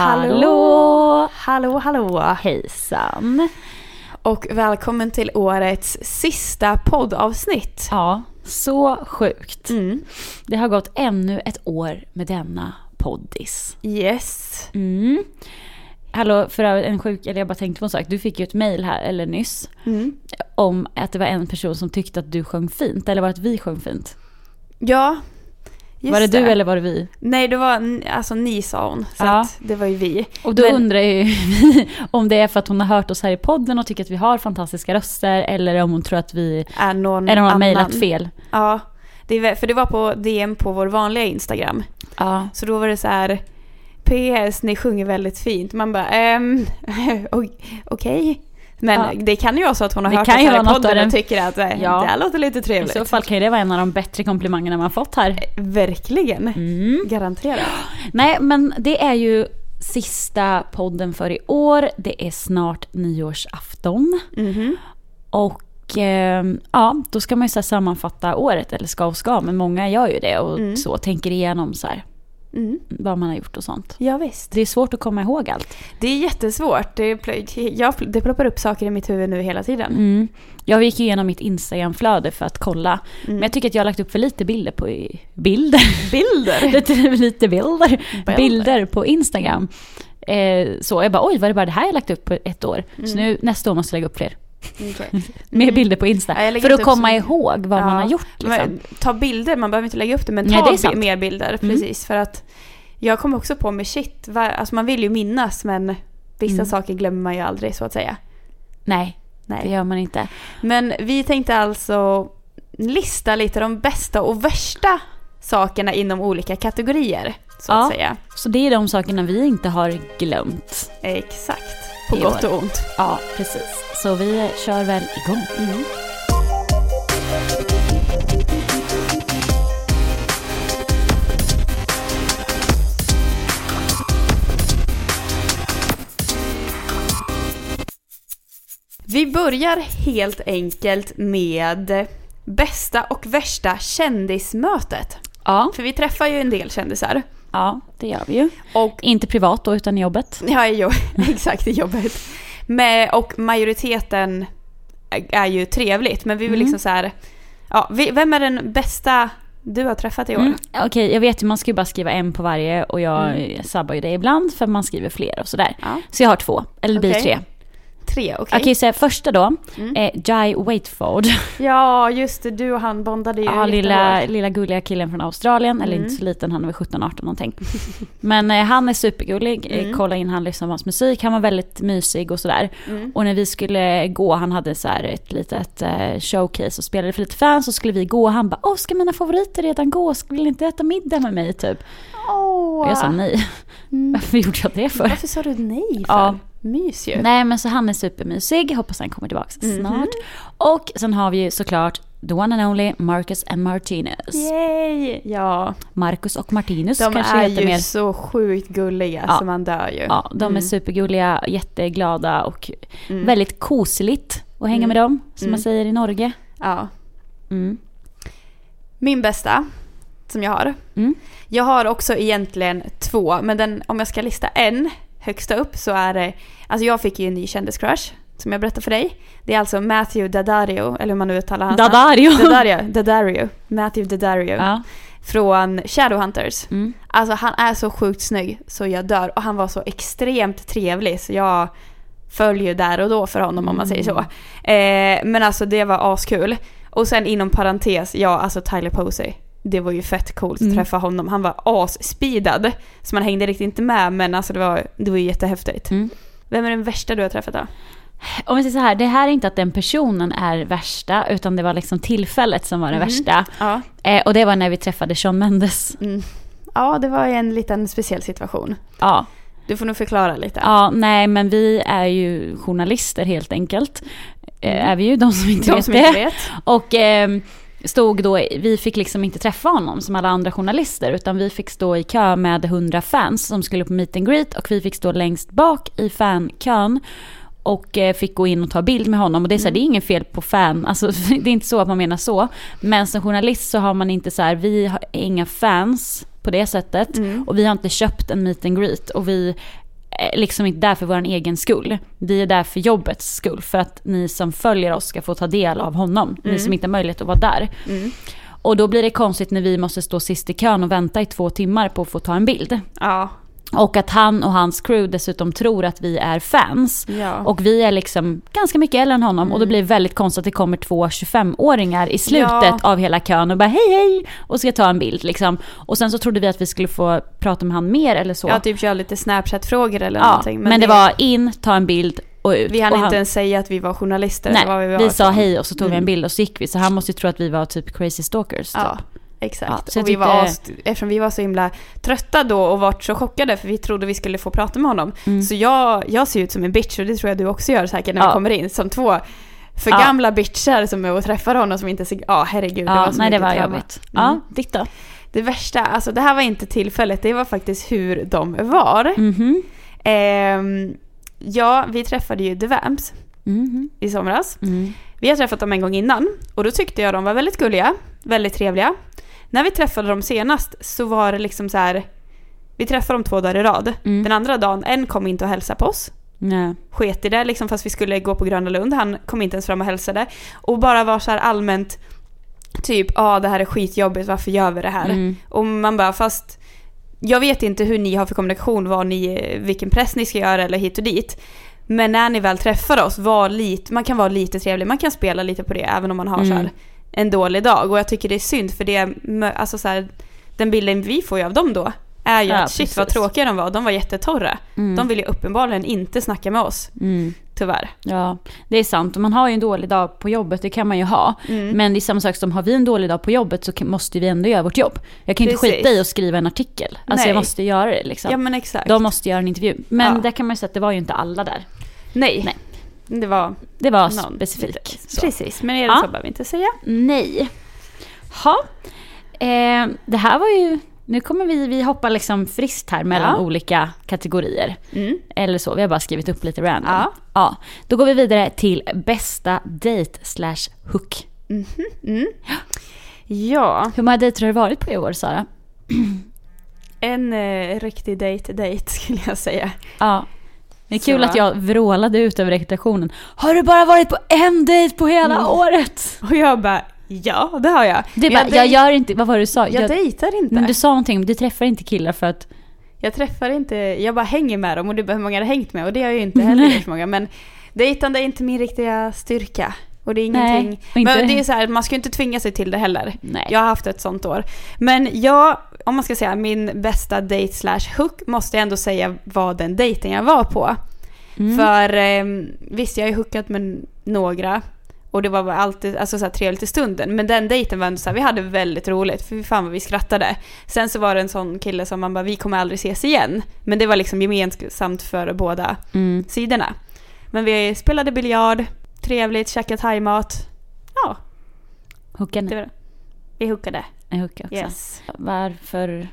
Hallå! Hallå, hallå! Hejsan! Och välkommen till årets sista poddavsnitt. Ja, så sjukt. Mm. Det har gått ännu ett år med denna poddis. Yes. Mm. Hallå, för en sjuk, eller jag bara tänkte på en sak. Du fick ju ett mail här, eller nyss, Mm. om att det var en person som tyckte att du sjöng fint. Eller var att vi sjöng fint? Ja, just var det, du eller var det vi? Nej, det var alltså ni sa hon. Så Ja. det var ju vi. Och då Men- undrar ju vi om det är för att hon har hört oss här i podden och tycker att vi har fantastiska röster. Eller om hon tror att vi, Är någon eller om hon har mejlat fel. Ja, det för det var på DM på vår vanliga Instagram. Ja. Så då var det så här. PS, ni sjunger väldigt fint. Man bara, ehm, oj, okej. Men Ja. det kan ju vara så att hon har Det hört kan ju här i podden den- och tycker att eh, Ja. det här låter lite I trevligt. så fall kan ju det vara en av de bättre komplimangerna man fått här. Verkligen. Mm. Garanterat. Nej, men det är ju sista podden för i år. Det är snart nyårsafton. Mhm. Och eh, ja, då ska man ju så sammanfatta året, eller ska och ska, men många gör ju det och Mm. så tänker igenom så här, Mm. vad man har gjort och sånt. Ja, visst. Det är svårt att komma ihåg allt. Det är jättesvårt. Det, jag, det ploppar upp saker i mitt huvud nu hela tiden. Mm. Jag gick igenom mitt Instagramflöde för att kolla, Mm. men jag tycker att jag har lagt upp för lite bilder på... Bilder? Bilder? lite, lite bilder. Bilder. bilder på Instagram. Eh, så jag bara, oj, var det bara det här jag lagt upp på ett år? Så Mm. nu nästa år måste jag lägga upp fler. Okej. Mer bilder på Insta. Ja, för att upp komma så- ihåg vad man Ja, har gjort. Liksom. Men, ta bilder, man behöver inte lägga upp det, men Nej, ta det bi- mer bilder. Mm. Precis, för att jag kom också på med shit, alltså man vill ju minnas men vissa Mm. saker glömmer man ju aldrig så att säga. Nej, det Nej. gör man inte. Men vi tänkte alltså lista lite de bästa och värsta sakerna inom olika kategorier. Så Ja. att säga. Så det är de sakerna vi inte har glömt. Exakt. På gott år. och ont. Ja, precis. Så vi kör väl igång. Mm. Vi börjar helt enkelt med bästa och värsta kändismötet. Ja, För vi träffar ju en del kändisar. Ja, det gör vi ju. Och Inte privat då, utan i jobbet. Ja, jo, exakt i jobbet. Med, och majoriteten är- ju trevligt, men vi vill Mm. liksom så här, ja, vi- vem är den bästa du har träffat i år? Mm. Okej, jag vet ju man ska ju bara skriva en på varje och jag Mm. sabbar ju det ibland för man skriver fler och sådär. Ja, Så jag har två, eller det blir tre. Tre, okej. Jag kan ju säga första då, Mm. är Jai Waitford. Ja, just det, du och han bondade ju Ja, lilla, lilla gulliga killen från Australien, eller Mm. inte så liten, han är väl 17-18 någonting. Men eh, han är supergullig, eh, Mm. kolla in han lyssnar på hans musik, han var väldigt mysig och sådär. Mm. Och när vi skulle gå, han hade så här ett litet eh, showcase och spelade för lite fans, så skulle vi gå och han bara Åh, ska mina favoriter redan gå? Ska vill inte äta middag med mig typ? Åh. Och jag sa nej. Mm. Varför gjorde jag det för? Varför sa du nej för? Ja. Mys ju. Nej men så han är supermysig, hoppas han kommer tillbaka snart. Och sen har vi ju såklart the one and only Marcus and Martinus. Yay! Ja, Marcus och Martinus de kanske är heter ju mer. så sjukt gulliga Ja. så man dör ju. Ja, de är Mm. supergulliga, jätteglada och Mm. väldigt kosligt att hänga Mm. med dem, som Mm. man säger i Norge. Ja. Mm. Min bästa, som jag har. Mm. Jag har också egentligen två, men den, om jag ska lista en högsta upp så är det, alltså jag fick ju en ny kändiscrush, som jag berättade för dig. Det är alltså Matthew Daddario, eller hur man nu uttalar hans namn. Daddario! Daddario, Daddario, Matthew Daddario. Ja. Från Shadowhunters. Mm. Alltså han är så sjukt snygg så jag dör och han var så extremt trevlig så jag följer där och då för honom om man säger så. Eh, men alltså det var askul. Och sen inom parentes, ja alltså Tyler Posey. Det var ju fett coolt Mm. att träffa honom. Han var asspeedad. Så man hängde riktigt inte med men alltså det var, det var ju jättehäftigt. Mm. Vem är den värsta du har träffat då? Om vi säger så här, det här är inte att den personen är värsta, utan det var liksom tillfället som var det Mhm. värsta. Ja. Eh, och det var när vi träffade Sean Mendes. Mm. Ja, det var en liten speciell situation. Ja. Du får nog förklara lite. ja, nej men vi är ju journalister helt enkelt. Eh, Mm. Är vi ju, de som inte De vet som det. inte vet. Och eh, stod då, vi fick liksom inte träffa honom som alla andra journalister, utan vi fick stå i kö med 100 fans som skulle på meet and greet och vi fick stå längst bak i fankön och eh, fick gå in och ta bild med honom. Och det är, så här, Mm. det är inget fel på fan, alltså, det är inte så att man menar så. Men som journalist så har man inte så här, vi har inga fans på det sättet. Mm. Och vi har inte köpt en meet and greet. Och vi liksom inte där för vår egen skull. Vi är där för jobbets skull. För att ni som följer oss ska få ta del av honom. Ni som inte har möjlighet att vara där. Mm. Och då blir det konstigt när vi måste stå sist i kön och vänta i två timmar på att få ta en bild. Ja. Och att han och hans crew dessutom tror att vi är fans. Ja. Och vi är liksom ganska mycket äldre än honom. Och då blir det väldigt konstigt att det kommer två 25-åringar i slutet Ja. av hela kön och bara hej hej och ska ta en bild liksom. Och sen så trodde vi att vi skulle få prata med han mer eller så. ja, typ köra lite Snapchat-frågor eller Ja, någonting. men, det, var in, ta en bild och ut. Vi hann och inte han, ens säga att vi var journalister. Nej, vi, vi, var. sa hej och så tog vi en Mm. bild och så gick vi. Så han måste ju tro att vi var typ crazy stalkers. Typ. Ja, exakt. Ja, och vi tyckte- var, eftersom vi var så himla trötta då och vart så chockade för vi trodde vi skulle få prata med honom. Mm. Så jag, jag ser ut som en bitch och det tror jag du också gör säkert när vi Ja. kommer in. Som två för Ja. gamla bitchar som är och träffar honom som inte. Ja, herregud. det Ja, var så nej det var trauma. jobbigt. Mm. Ja, ditt då? Det värsta, alltså det här var inte tillfället, det var faktiskt hur de var. Mhm. Ehm, ja, vi träffade ju The Vamps Mhm. i somras. Mm. Vi har träffat dem en gång innan och då tyckte jag de var väldigt gulliga, väldigt trevliga. När vi träffade dem senast så var det liksom så här. Vi träffade dem två dagar i rad. Mm. Den andra dagen, en kom inte och hälsade på oss. Nej. Sket i det liksom fast vi skulle gå på Gröna Lund. Han kom inte ens fram och hälsade. Och bara var så här allmänt typ, ja ah, det här är skitjobbigt, varför gör vi det här? Mm. Och man bara, fast jag vet inte hur ni har för kommunikation, vad ni, vilken press ni ska göra eller hit och dit. Men när ni väl träffar oss, var lite, man kan vara lite trevlig, man kan spela lite på det även om man har så Mm. här en dålig dag. Och jag tycker det är synd för det, alltså så här, den bilden vi får ju av dem då är ju Ja, att shit vad precis. tråkiga de var, de var jättetorra. Mm. De vill ju uppenbarligen inte snacka med oss, Mm. tyvärr. Ja, det är sant. Man har ju en dålig dag på jobbet, det kan man ju ha. Mm. Men det är samma sak som har vi en dålig dag på jobbet så måste vi ändå göra vårt jobb. Jag kan ju inte Precis. skita i att skriva en artikel. Alltså Nej. jag måste göra det liksom. Ja men exakt. De måste göra en intervju. Men Ja. där kan man ju säga att det var ju inte alla där. Nej. Nej. Det var Det var någon. specifik. Precis, men är det Ja. så behöver vi inte säga. Nej. Ha. Eh, det här var ju... Nu kommer vi, vi hoppa liksom friskt här mellan Ja. olika kategorier. Mm. Eller så, vi har bara skrivit upp lite random. Ja. ja. Då går vi vidare till bästa date slash hook. Mm. Ja, Hur många dejter har det varit på i år Sara? en eh, riktig date-date skulle jag säga. Ja. Det är kul Så. att jag vrålade ut över rekitationen. Har du bara varit på en dejt på hela Mm. året? Och jag bara, ja det har jag. Du bara, jag, jag gör inte, vad var det du sa? jag Jag, dejtar inte. men du sa någonting, du träffar inte killar för att... Jag träffar inte, jag bara hänger med dem och du bara hur många har du hängt med? Och det har jag ju inte heller gjort många. Men dejtande är inte min riktiga styrka. Och det är Nej, ingenting. inte- Men det är så här, man ska ju inte tvinga sig till det heller. Nej. Jag har haft ett sånt år. Men jag, om man ska säga min bästa date slash hook måste jag ändå säga var den dejten jag var på. Mm. För eh, visst, jag har ju hookat med några och det var bara alltid alltså, så här, trevligt i stunden. Men den dejten var ändå så här, vi hade väldigt roligt för fan vad vi skrattade. Sen så var det en sån kille som man bara, vi kommer aldrig ses igen. Men det var liksom gemensamt för båda Mm. sidorna. Men vi spelade biljard, trevligt, käkat thaimat. Ja, Hooka det nu. var det. Vi hookade. En hooka också. Yes. Varför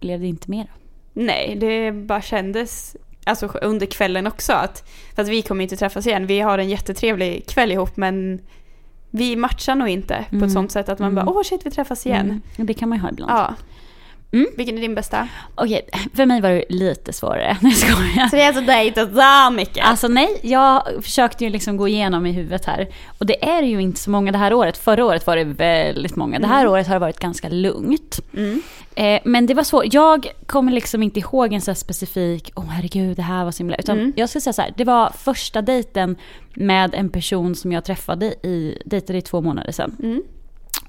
blev det inte mer? Nej, det bara kändes alltså under kvällen också att, för att vi kommer inte träffas igen. Vi har en jättetrevlig kväll ihop men vi matchar nog inte på Mm. ett sånt sätt att man Mm. bara åh shit vi träffas igen. Mm. Det kan man ju ha ibland. Ja. Mm. Vilken är din bästa? Okej, för mig var det lite svårare. Nej, jag skojar. Så det är alltså dejtat så mycket? Alltså nej, jag försökte ju liksom gå igenom i huvudet här. Och det är ju inte så många det här året. Förra året var det väldigt många. Det här Mm. året har det varit ganska lugnt. Mm. Eh, men det var svårt. Jag kommer liksom inte ihåg en så specifik, åh herregud det här var så himla. Utan Mm. jag ska säga så här, det var första dejten med en person som jag träffade i, dejtade i två månader sedan.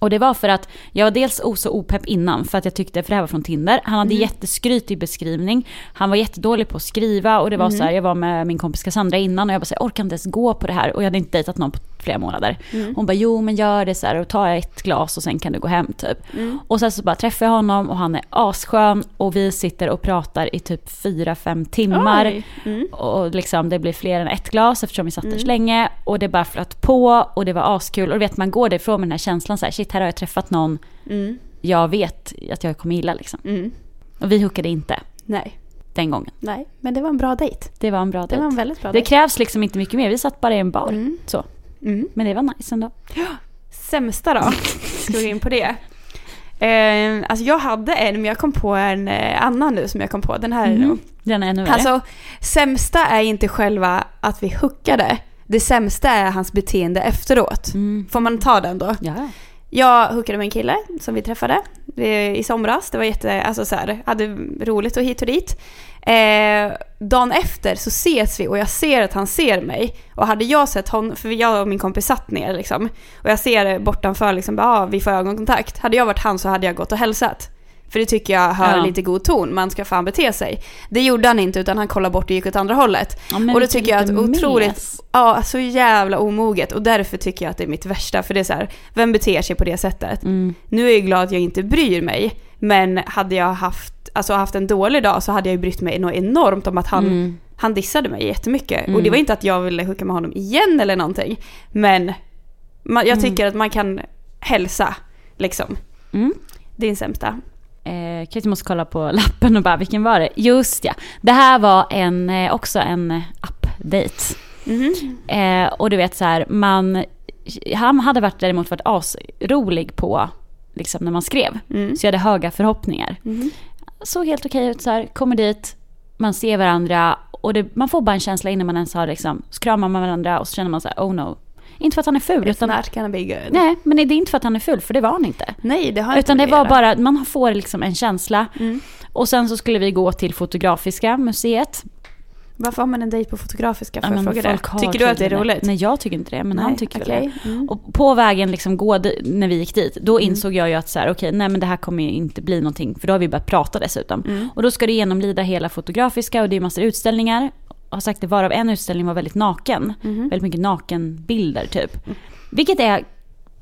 Mm. Och det var för att jag var dels så opepp innan för att jag tyckte, för det här var från Tinder, han hade Mm. jätteskrytig beskrivning. Han var jättedålig på att skriva och det var Mm. så här, jag var med min kompis Cassandra innan och jag bara så här, jag orkar inte ens gå på det här och jag hade inte dejtat någon på flera månader. Mm. Hon bara, jo men gör det så här och ta ett glas och sen kan du gå hem typ. Mm. Och sen så bara träffar jag honom och han är asskön och vi sitter och pratar i typ 4-5 timmar. Mm. Och liksom det blir fler än ett glas eftersom vi satt där så länge. Och det bara flöt på och det var askul. Och vet man går därifrån med den här känslan så här, shit här har jag träffat någon Mm. jag vet att jag kommer gilla liksom. Mm. Och vi hookade inte Nej. den gången. Nej, men det var en bra dejt. Det var en bra Det dejt. var en väldigt bra Det dejt. krävs liksom inte mycket mer. Vi satt bara i en bar. Mm. Så. Mm. Men det var nice ändå. Sämsta då? Ska vi gå in på det? Eh, alltså jag hade en, men jag kom på en eh, annan nu som jag kom på. Den här är Mhm. nog Den är ännu värre. Alltså, sämsta är inte själva att vi hookade. Det sämsta är hans beteende efteråt. Mm. Får man ta den då? Ja. Jag hookade med en kille som vi träffade eh, i somras. Det var jätte, alltså så här, hade roligt och hit och dit. Eh, dagen efter så ses vi och jag ser att han ser mig. Och hade jag sett honom, för jag och min kompis satt ner liksom. Och jag ser bortanför liksom, ja ah, vi får ögonkontakt. Hade jag varit han så hade jag gått och hälsat. För det tycker jag hör Ja. lite god ton, man ska fan bete sig. Det gjorde han inte utan han kollade bort och gick åt andra hållet. Ja, och då tycker jag att otroligt, mes. ja så jävla omoget och därför tycker jag att det är mitt värsta. För det är så här, vem beter sig på det sättet? Mm. Nu är jag glad att jag inte bryr mig, men hade jag haft, alltså haft en dålig dag så hade jag ju brytt mig något enormt om att han, Mm. han dissade mig jättemycket. Mm. Och det var inte att jag ville hooka med honom igen eller någonting. Men man, jag Mm. tycker att man kan hälsa, liksom. Mm. Din sämsta. Eh, Katie måste kolla på lappen och bara, vilken var det? Just ja, det här var en, eh, också en eh, app-date. Mhm. Eh, och du vet så här, man, han hade varit däremot varit asrolig på, liksom när man skrev. Mm. Så jag hade höga förhoppningar. Mhm. Såg helt okej ut så här, kommer dit, man ser varandra och det, man får bara en känsla innan man ens har liksom, skramar med varandra och så känner man så här, oh no. Inte för att han är ful, It's utan, not gonna be good. nej, men det är inte för att han är ful, för det var han inte. Nej, det har Utan det var att bara, man får liksom en känsla. Mm. Och sen så skulle vi gå till Fotografiska museet. Varför har man en dejt på Fotografiska? Ja, jag men fråga det? Tycker du att det är roligt? Nej, jag tycker inte det, men han tycker okej. det. Mm. Och på vägen liksom gå när vi gick dit, då Mm. insåg jag ju att så här, okej, nej men det här kommer ju inte bli någonting, för då har vi börjat prata dessutom. Mm. Och då ska du genomlida hela Fotografiska och det är massor utställningar. Har sagt det, varav en utställning var väldigt naken. Mhm. Väldigt mycket nakenbilder typ. Vilket är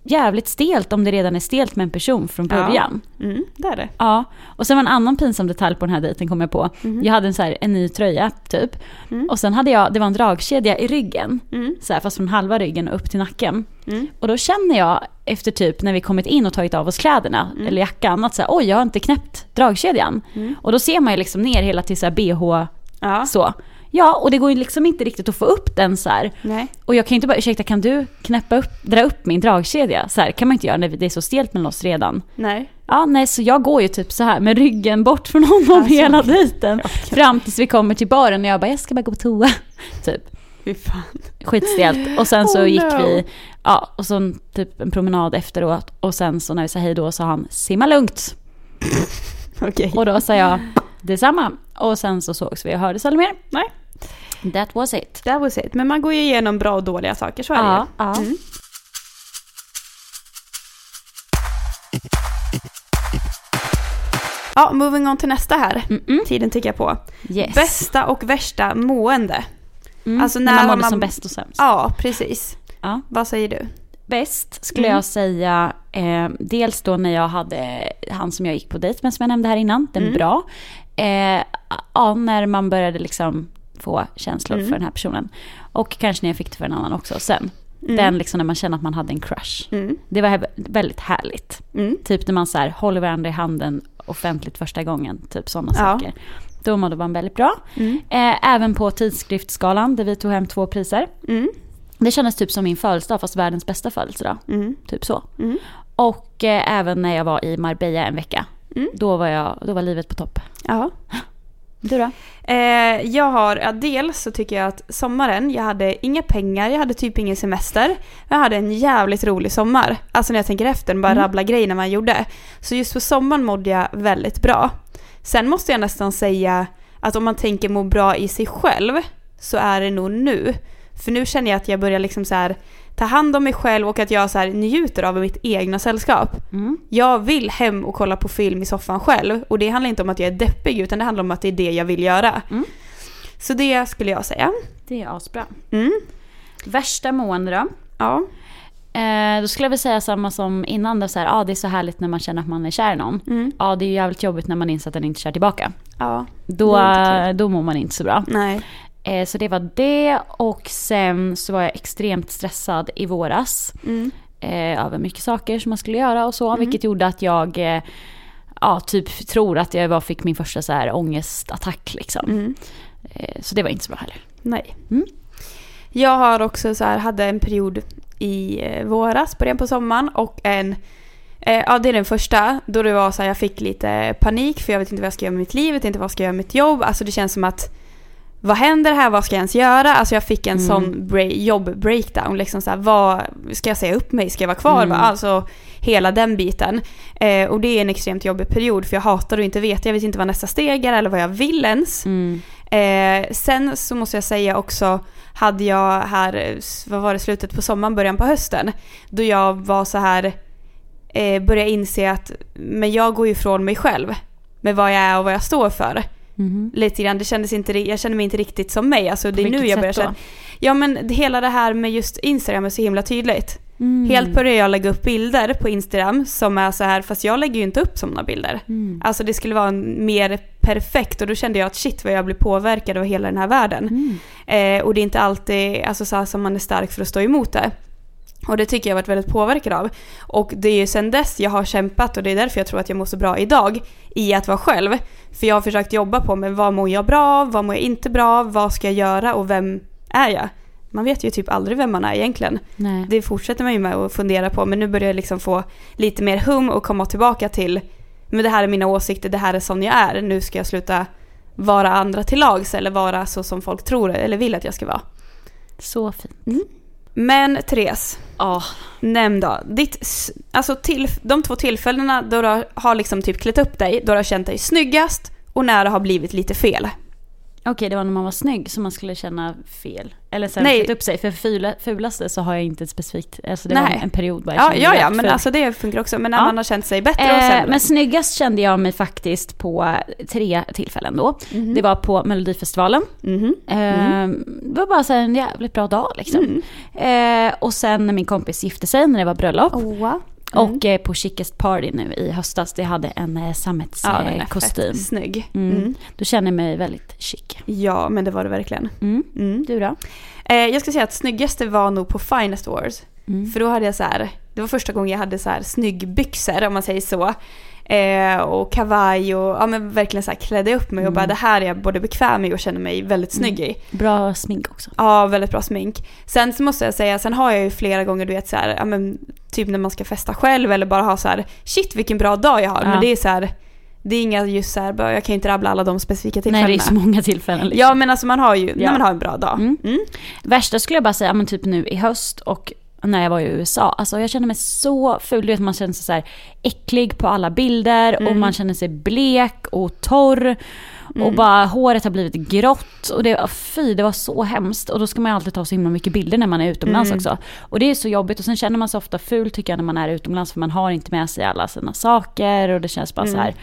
jävligt stelt om det redan är stelt med en person från Ja. början. Mm, det är det. Ja, och sen var en annan pinsam detalj på den här dejten kom jag på. Mhm. Jag hade en, så här, en ny tröja typ. Mm. Och sen hade jag, det var en dragkedja i ryggen. Mm. Så här, fast från halva ryggen och upp till nacken. Mm. Och då känner jag efter typ när vi kommit in och tagit av oss kläderna Mm. eller jackan att så här, oj jag har inte knäppt dragkedjan. Mm. Och då ser man ju liksom ner hela till så här bh Ja. så. Ja, och det går ju liksom inte riktigt att få upp den så här. Nej. Och jag kan ju inte bara, ursäkta kan du knäppa upp, dra upp min dragkedja? Så här kan man inte göra när det är så stelt mellan oss redan. Nej. Ja, nej, så jag går ju typ så här med ryggen bort från honom Alltså, hela dejten. Fram tills vi kommer till baren och jag bara, jag ska bara gå på toa. Typ, Fy fan. skitstelt. Och sen så Oh, gick no. vi, ja, och så typ en promenad efteråt. Och sen så när vi sa hej då sa han, simma lugnt. Okej. Och då sa jag, detsamma. Och sen så sågs vi och hördes aldrig mer. Nej. That was it. That was it. Men man går ju igenom bra och dåliga saker, så är det Ja, ju. ja. Mm. Ja, moving on till nästa här. Mm-mm. Tiden tickar på. Yes. Bästa och värsta mående. Mm. alltså när när man mådde man- som bäst och sämst. Ja, precis. Ja. Vad säger du? Bäst skulle Mm. jag säga, eh, dels då när jag hade han som jag gick på dejt med som jag nämnde här innan, den Mm. bra. Eh, ja, när man började liksom få känslor Mm. för den här personen. Och kanske när jag fick det för en annan också sen. Mm. Den liksom när man känner att man hade en crush. Mm. Det var väldigt härligt. Mm. Typ när man så här, håller varandra i handen offentligt första gången, typ sådana Ja. saker. Då mådde man väldigt bra. Mm. Eh, även på tidskriftsgalan där vi tog hem två priser. Mm. Det kändes typ som min födelsedag fast världens bästa födelsedag. Typ så. Och eh, även när jag var i Marbella en vecka. Mm. Då, var jag, då var livet på topp. Ja. Du då? Eh, jag har, ja, dels så tycker jag att sommaren, jag hade inga pengar, jag hade typ ingen semester. Jag hade en jävligt rolig sommar. Alltså när jag tänker efter, bara Mm. rabbla grejerna man gjorde. Så just för sommaren mådde jag väldigt bra. Sen måste jag nästan säga att om man tänker må bra i sig själv så är det nog nu. För nu känner jag att jag börjar liksom så här ta hand om mig själv och att jag så här njuter av mitt egna sällskap. Mm. Jag vill hem och kolla på film i soffan själv och det handlar inte om att jag är deppig utan det handlar om att det är det jag vill göra. Mm. Så det skulle jag säga. Det är asbra. Mm. Värsta mående då? Ja. Eh, då skulle jag väl säga samma som innan. Då, så här, ah, det är så härligt när man känner att man är kär i någon. Mm. Ja, det är ju jävligt jobbigt när man inser att den inte kör tillbaka. Ja. Då, då mår man inte så bra. Nej. Eh, så det var det. Och sen så var jag extremt stressad i våras. Mm. eh, över mycket saker som man skulle göra och så. Mm. Vilket gjorde att jag eh, ja, typ tror att jag var, fick min första så här ångestattack liksom. Mm. Så det var inte så bra heller. Nej. Mm. Jag har också så här, hade en period i våras, början på sommaren och en ja, det är den första. Då det var så här, jag fick lite panik för jag vet inte vad jag ska göra med mitt liv, jag vet inte vad jag ska göra med mitt jobb. Alltså det känns som att vad händer här, vad ska jag ens göra? Alltså jag fick en Mm. sån bra- jobb-breakdown. Liksom så här, vad, ska jag säga upp mig? Ska jag vara kvar? Mm. Alltså hela den biten. Eh, och det är en extremt jobbig period för jag hatar att inte veta, jag vet inte vad nästa steg är eller vad jag vill ens. Mm. Eh, sen så måste jag säga också, hade jag här, vad var det, slutet på sommaren, början på hösten, då jag var så här, eh, började inse att, men jag går ju ifrån mig själv med vad jag är och vad jag står för. Mhm. Lite grann, det kändes inte, jag känner mig inte riktigt som mig. Alltså det är nu jag börjar känna, ja men hela det här med just Instagram är så himla tydligt. Mm. Helt började jag lägga upp bilder på Instagram som är så här, fast jag lägger ju inte upp sådana bilder. Mm. Alltså det skulle vara mer perfekt och då kände jag att shit vad jag blir påverkad av hela den här världen. Mm. Eh, och det är inte alltid alltså, så här, som man är stark för att stå emot det. Och det tycker jag har varit väldigt påverkad av. Och det är ju sen dess jag har kämpat och det är därför jag tror att jag mår så bra idag i att vara själv. För jag har försökt jobba på men vad mår jag bra av, vad mår jag inte bra av, vad ska jag göra och vem är jag? Man vet ju typ aldrig vem man är egentligen. Nej. Det fortsätter man ju med att fundera på men nu börjar jag liksom få lite mer hum och komma tillbaka till men det här är mina åsikter, det här är som jag är, nu ska jag sluta vara andra till lags eller vara så som folk tror eller vill att jag ska vara. Så fint. Men Therese, Ja. nämn då. Ditt, alltså till, de två tillfällena då du har liksom typ klätt upp dig, då du har känt dig snyggast och när det har blivit lite fel. Okej, det var när man var snygg som man skulle känna fel. Eller Nej. klätt upp sig. För fula, fulaste så har jag inte ett specifikt, alltså det var Nej. en period bara Ja, ja, ja, men alltså det funkar också. Men när Ja. man har känt sig bättre och Eh, sämre. men snyggast kände jag mig faktiskt på tre tillfällen då. Mhm. Det var på Melodifestivalen. Mhm. Eh, Det var bara så en jävligt bra dag liksom. Mm. Eh, och sen när min kompis gifte sig, när det var bröllop. Oh. Och eh, på Chicest Party nu i höstas, det hade en eh, Ja, sammetskostym. fett snygg. Mm. Mm. Då känner mig väldigt chic. Ja, men det var det verkligen. Mm. Mm. Du då? Eh, jag ska säga att snyggaste var nog på Finest Wars. Mm. För då hade jag så här, det var första gången jag hade så här snyggbyxor om man säger så. Eh, och kavaj och ja men verkligen så här klädde upp mig och Mm. bara det här är jag både bekväm i och känner mig väldigt snygg i. Bra smink också. Ja, väldigt bra smink. Sen så måste jag säga, sen har jag ju flera gånger du vet så här, ja men typ när man ska festa själv eller bara ha så här, shit vilken bra dag jag har. Ja. Men det är så här, det är inga just så här, jag kan ju inte rabbla alla de specifika tillfällena. Nej, det är så många tillfällen. Liksom. Ja men alltså man har ju, när Ja. man har en bra dag. Mm. Mm. Värsta skulle jag bara säga, men typ nu i höst och när jag var i USA. Alltså jag känner mig så ful. Du vet man känner sig så här äcklig på alla bilder och Mm. man känner sig blek och torr. Och Mm. bara håret har blivit grått. Och det, fy, det var så hemskt. Och då ska man ju alltid ta så himla mycket bilder när man är utomlands Mm. också. Och det är så jobbigt. Och sen känner man sig ofta ful tycker jag när man är utomlands. För man har inte med sig alla sina saker. Och det känns bara Mm. så här,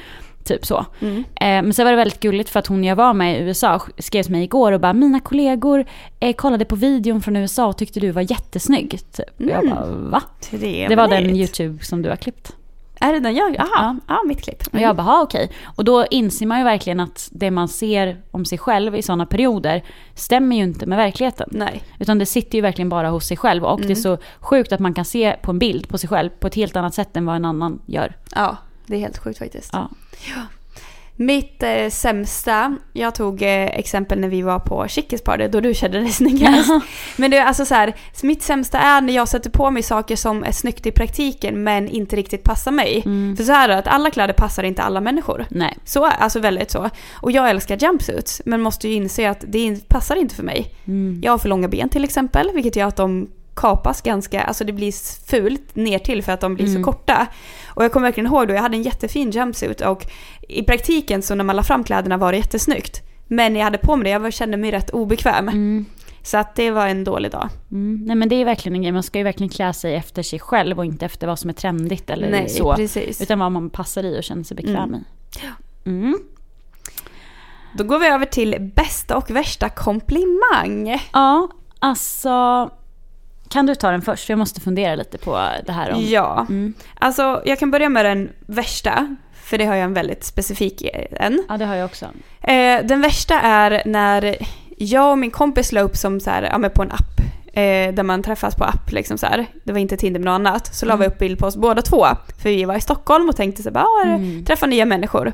typ så. Mm. Eh, men sen var det väldigt gulligt för att hon jag var med i USA skrev till mig igår och bara mina kollegor eh, kollade på videon från USA och tyckte du var jättesnygg. Typ. Och Jag Mm. bara va? Trevligt. Det var den YouTube som du har klippt. Är det den jag? Aha, ja. Ja. mitt klipp. Och jag bara "Ha, okej. Och då inser man ju verkligen att det man ser om sig själv i sådana perioder stämmer ju inte med verkligheten. Nej. Utan det sitter ju verkligen bara hos sig själv. Och det är Mm. så sjukt att man kan se på en bild på sig själv på ett helt annat sätt än vad en annan gör. Ja, det är helt sjukt faktiskt. Ja. Mitt eh, sämsta, jag tog eh, exempel när vi var på Chickis party då du kände dig snyggast. Men det är alltså så här, mitt sämsta är när jag sätter på mig saker som är snyggt i praktiken men inte riktigt passar mig. Mm. För så här är det, att alla kläder passar inte alla människor. Nej. Så, alltså väldigt så. Och jag älskar jumpsuits men måste ju inse att det passar inte för mig. Mm. Jag har för långa ben till exempel, vilket gör att de kapas ganska, alltså det blir fult ner till för att de blir Mm. så korta. Och jag kommer verkligen ihåg då, jag hade en jättefin jumpsuit och i praktiken så när man la fram kläderna var det jättesnyggt. Men när jag hade på mig det, jag kände mig rätt obekväm. Mm. Så att det var en dålig dag. Mm. Nej men det är verkligen en grej, man ska ju verkligen klä sig efter sig själv och inte efter vad som är trendigt eller Nej, så. precis. Utan vad man passar i och känner sig bekväm Mm. i. Mm. Då går vi över till bästa och värsta komplimang. Ja, alltså... Kan du ta den först? För jag måste fundera lite på det här om... Ja, Mm. alltså jag kan börja med den värsta. För det har jag en väldigt specifik en. Ja, det har jag också. Eh, den värsta är när jag och min kompis la upp som så här, ja, men på en app. Eh, där man träffas på app liksom så här. Det var inte Tinder med något annat. Så la vi Mm. upp bild på oss båda två. För vi var i Stockholm och tänkte så här, bara, ah, Mm. träffa nya människor.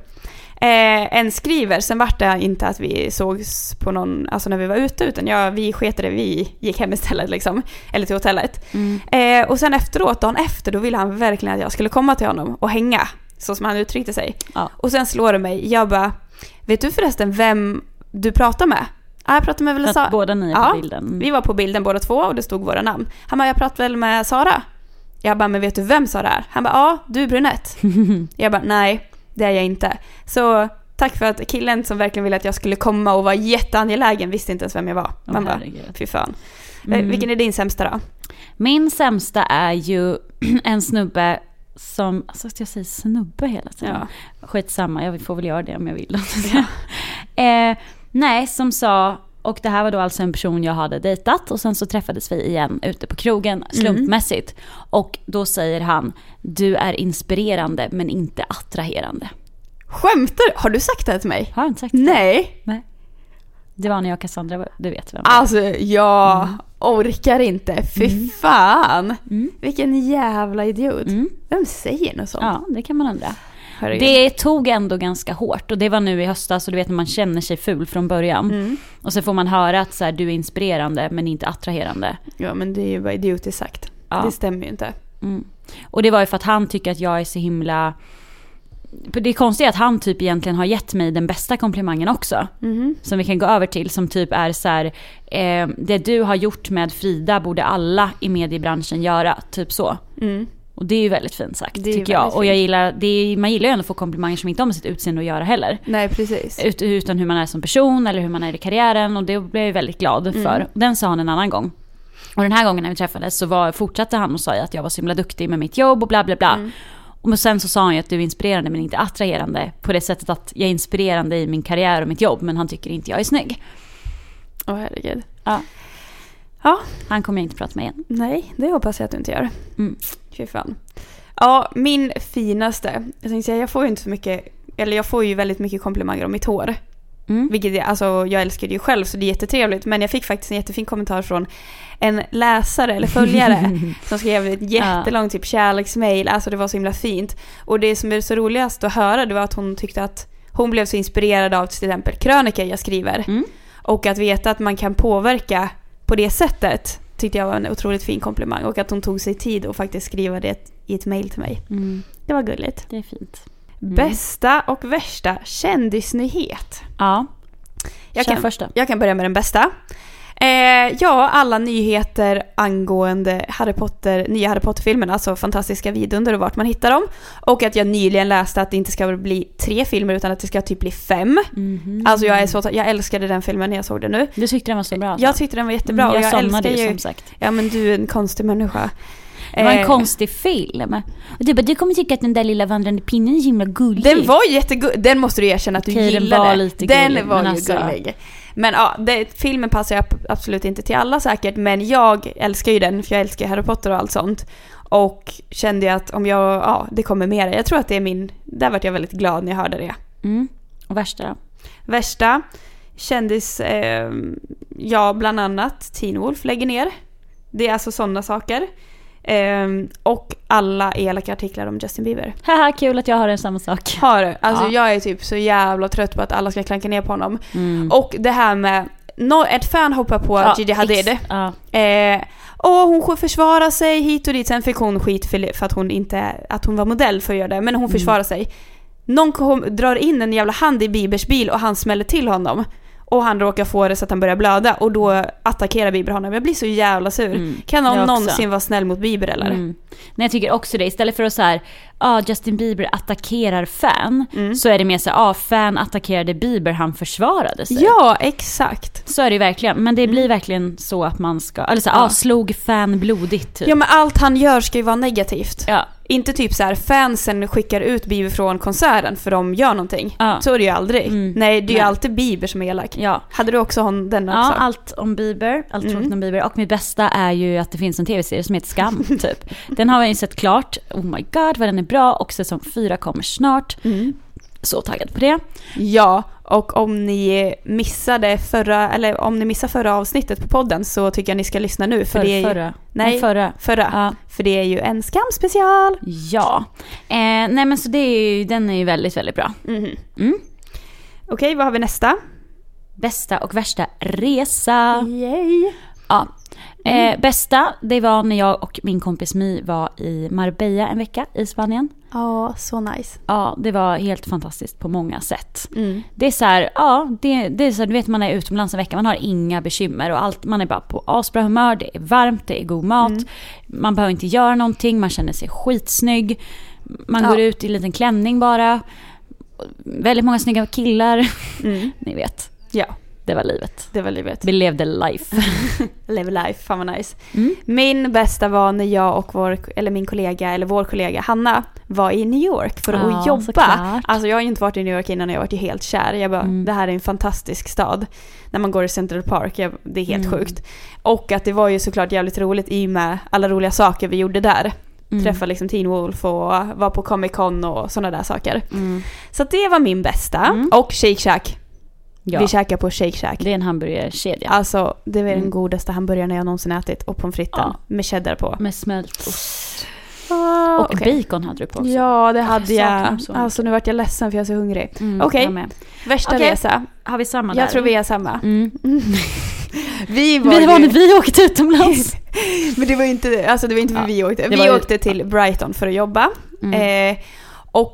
Eh, en skriver, sen vart det inte att vi sågs på någon, alltså när vi var ute, utan jag, vi det, vi gick hem istället liksom. Eller till hotellet. Mm. Eh, och sen efteråt, dagen efter, då ville han verkligen att jag skulle komma till honom och hänga. Så som han uttryckte sig. Ja. Och sen slår det mig, jag bara, vet du förresten vem du pratar med? Ja, jag pratar med väl Sara. båda ni är Ja, på bilden. Vi var på bilden båda två och det stod våra namn. Han bara, jag pratar väl med Sara? Jag bara, men vet du vem Sara är? Han bara, ja, du är brunett. jag bara, nej, det är jag inte. Så tack för att killen som verkligen ville att jag skulle komma och var jätteangelägen visste inte ens vem jag var. Man bara, herregud. fy fan. Eh, Mm. Vilken är din sämsta då? Min sämsta är ju en snubbe som, alltså jag säger snubbe hela tiden. Ja. Skitsamma, jag får väl göra det om jag vill. eh, nej, som sa, och det här var då alltså en person jag hade dejtat och sen så träffades vi igen ute på krogen slumpmässigt. Och då säger han, du är inspirerande men inte attraherande. Skämtar du? Har du sagt det här till mig? Har jag inte sagt det? Nej. Nej. Det var när jag och Cassandra, var- du vet vem. Alltså, jag orkar inte. Fy fan. Mm. Vilken jävla idiot. Mm. Vem säger något sånt? Ja, det kan man undra. Herregud. Det tog ändå ganska hårt och det var nu i höstas och du vet när man känner sig ful från början. Mm. Och så får man höra att så här, du är inspirerande men inte attraherande. Ja, men det är ju bara idiotiskt sagt. Ja. Det stämmer ju inte. Mm. Och det var ju för att han tycker att jag är så himla... Det är att han typ egentligen har gett mig den bästa komplimangen också. Mhm. Som vi kan gå över till som typ är så här, eh, det du har gjort med Frida borde alla i mediebranschen göra. Typ så. Mm. Och det är ju väldigt fint sagt tycker jag. Och jag gillar, det är, man gillar ju ändå att få komplimanger som inte har med sitt utseende att göra heller. Nej, precis. Ut, utan hur man är som person eller hur man är i karriären och det blev jag ju väldigt glad Mm. för. Den sa han en annan gång. Och den här gången när vi träffades så var, fortsatte han och sa att jag var så himla duktig med mitt jobb och bla bla bla. Mm. Och sen så sa han ju att du är inspirerande men inte attraherande. På det sättet att jag är inspirerande i min karriär och mitt jobb men han tycker inte jag är snygg. Åh herregud. Ja. Ja, Han kommer jag inte prata med igen. nej, det hoppas jag att du inte gör. Mm. Fy fan. Ja, min finaste. Jag tänkte säga, jag får ju inte så mycket, eller jag får ju väldigt mycket komplimanger om mitt hår. Mm. Vilket jag, alltså, jag älskar det ju själv så det är jättetrevligt. Men jag fick faktiskt en jättefin kommentar från en läsare eller följare som skrev ett jättelångt typ kärleksmail. Alltså det var så himla fint. Och det som är så roligast att höra det var att hon tyckte att hon blev så inspirerad av till exempel krönikor jag skriver. Mm. Och att veta att man kan påverka på det sättet tyckte jag var en otroligt fin komplimang. Och att hon tog sig tid och faktiskt skriva det i ett mail till mig. Mm. Det var gulligt. Det är fint. Mm. Bästa och värsta kändisnyhet. Ja, Jag kör kan, första. jag kan börja med den bästa. Eh, ja, alla nyheter angående Harry Potter, nya Harry Potter-filmen, alltså fantastiska vidunder och vart man hittar dem. Och att jag nyligen läste att det inte ska bli tre filmer utan att det ska typ bli fem. Mhm. Alltså jag, är så, jag älskade den filmen när jag såg den nu. Du tyckte den var så bra? alltså? Jag tyckte den var jättebra och jag, jag somnade ju som sagt. Ja men du är en konstig människa. Det var en Eh, konstig film. Och du bara, du kommer tycka att den där lilla vandrande pinnen är himla gullig. Den var jättegullig, den måste du erkänna att du Okej, den gillade. var lite den gullig, var men ju alltså- gullig. Men ja, det, filmen passar ju ab- absolut inte till alla säkert, men jag älskar ju den för jag älskar Harry Potter och allt sånt. Och kände jag att om jag, ja det kommer mera. Jag tror att det är min, där vart jag väldigt glad när jag hörde det. Mm. Och värsta då? Värsta, kändis, eh, ja bland annat Teen Wolf lägger ner. Det är alltså sådana saker. Eh, och alla elaka artiklar om Justin Bieber. Haha, kul att jag har en samma sak. Har du? Alltså Ja. jag är typ så jävla trött på att alla ska klanka ner på honom. Mm. Och det här med, no, ett fan hoppar på Ja, Gigi Hadid. ex- Ja. Eh, och hon försvarar sig hit och dit. Sen fick hon skit för, för att hon inte, att hon var modell för att göra det. Men hon Mm. försvarar sig. Någon kom, drar in en jävla hand i Biebers bil och han smäller till honom. Och han råkar få det så att han börjar blöda och då attackerar Bieber honom. Jag blir så jävla sur. Mm. Kan någon någonsin vara snäll mot Bieber eller? Mm. Nej, jag tycker också det. Istället för att så här, ah, Justin Bieber attackerar fan, Mm. så är det mer så ah, fan attackerade Bieber, han försvarade sig. Ja, exakt. Så är det ju verkligen. Men det blir verkligen så att man ska, eller så Ja. ah, slog fan blodigt typ. Ja men allt han gör ska ju vara negativt. Ja. Inte typ så här fansen skickar ut Bieber från konserten för de gör någonting. Ja. Så är det ju aldrig. Mm. Nej, det är ju alltid Bieber som är elak. Ja. Hade du också hon, den också? Ja, allt om Bieber, allt Mm. tråkigt om Bieber. Och mitt bästa är ju att det finns en tv-serie som heter Skam, typ. Den har jag ju sett klart. Oh my god, vad den är bra. Och säsong fyra kommer snart. Mm. Så taggad på det. Ja, och om ni missade förra, eller om ni missade förra avsnittet på podden så tycker jag ni ska lyssna nu. För För, det är ju, förra. Nej. förra. förra. Ja. För det är ju en skamspecial. ja. Eh, nej men så det är ju, den är ju väldigt, väldigt bra. Mhm. Mm. Okej, vad har vi nästa? Bästa och värsta resa. Yay! Ja. Eh, bästa, det var när jag och min kompis My var i Marbella en vecka i Spanien. Ja, så nice. Ja, det var helt fantastiskt på många sätt. Mm. Det är så här, ja, det, det är så här, du vet man är utomlands en vecka, man har inga bekymmer och allt, man är bara på asbra humör, det är varmt, det är god mat, Mm. man behöver inte göra någonting, man känner sig skitsnygg, man Ja. går ut i en liten klänning bara, väldigt många snygga killar, Mm. ni vet, Ja, det var livet. det var livet. Vi levde life. Live life, fan vad nice. Mm. Min bästa var när jag och vår, eller min kollega, eller vår kollega Hanna var i New York för Ja, att jobba. såklart. Alltså jag har ju inte varit i New York innan och jag varit ju helt kär. Jag bara, Mm. det här är en fantastisk stad. När man går i Central Park, jag, det är helt Mm. sjukt. Och att det var ju såklart jävligt roligt i och med alla roliga saker vi gjorde där. Mm. Träffa liksom Teen Wolf och vara på Comic Con och sådana där saker. Mm. Så det var min bästa. Mm. Och Shake Shack. Ja, Vi käkar på Shake Shack. det är en hamburgerkedja. Alltså det var den Mm. godaste hamburgaren jag någonsin ätit och pommes fritesen Ja. med cheddar på. Med smältost. Ah, Och okej. bacon hade du på också. Ja, det Jag hade jag. mycket. Alltså nu vart jag ledsen för jag är så hungrig. Mm, Okej. jag med. Värsta Okej. resa. Har vi samma Jag där? tror vi är samma. Mm. Vi var, Det var ju, när vi åkte utomlands. Men det var inte, alltså det var inte Ja, vi åkte. Vi ju- åkte till Brighton för att jobba. Mm. Eh, och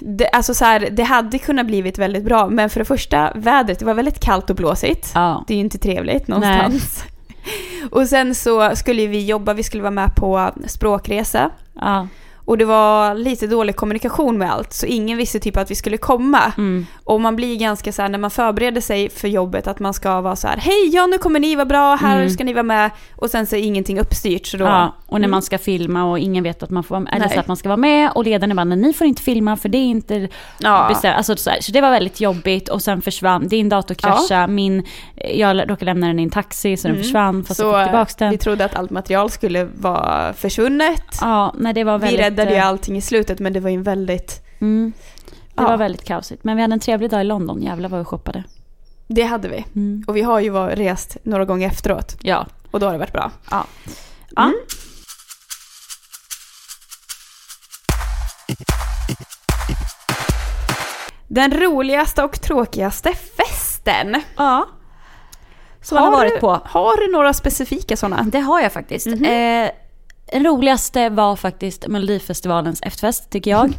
det, alltså så här, det hade kunnat blivit väldigt bra, men för det första, vädret, det var väldigt kallt och blåsigt. ja. Det är ju inte trevligt någonstans. Och sen så skulle vi jobba, vi skulle vara med på språkresa. ja. Och det var lite dålig kommunikation med allt, så ingen visste typ att vi skulle komma. Mm. Och man blir ganska så här när man förbereder sig för jobbet att man ska vara så här: hej ja nu kommer ni vara bra, här Mm. ska ni vara med. Och sen så är ingenting uppstyrt så då... ja. Och när Mm. man ska filma och ingen vet att man får vara med, eller så att man ska vara med och ledaren bara, nej ni får inte filma för det är inte Ja. bestämt. Alltså, så, här. så det var väldigt jobbigt och sen försvann, din dator kraschade, min, jag råkade lämna den i en taxi så den Mm. försvann fast så jag fick tillbaka den. vi trodde att allt material skulle vara försvunnet. Ja, nej det var väldigt... räddade ju eh, allting i slutet men det var ju en väldigt... Mm. Det Ja. var väldigt kaosigt. Men vi hade en trevlig dag i London, jävlar vad vi shoppade. Det hade vi. Mm. Och vi har ju var, rest några gånger efteråt Ja. och då har det varit bra. Ja. Ja. Mm. Den roligaste och tråkigaste festen. ja. Som man har varit du, på. Har du några specifika sådana? Det har jag faktiskt. Mhm. Eh, den roligaste var faktiskt Melodifestivalens efterfest, tycker jag.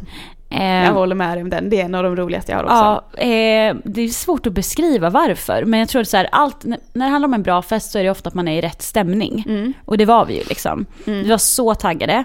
Eh, Jag håller med dig om den. Det är en av de roligaste jag har också. Ja, eh, det är svårt att beskriva varför. Men jag tror att så här, allt, när när det handlar om en bra fest så är det ofta att man är i rätt stämning. Mm. Och det var vi ju liksom. Mm. Vi var så taggade.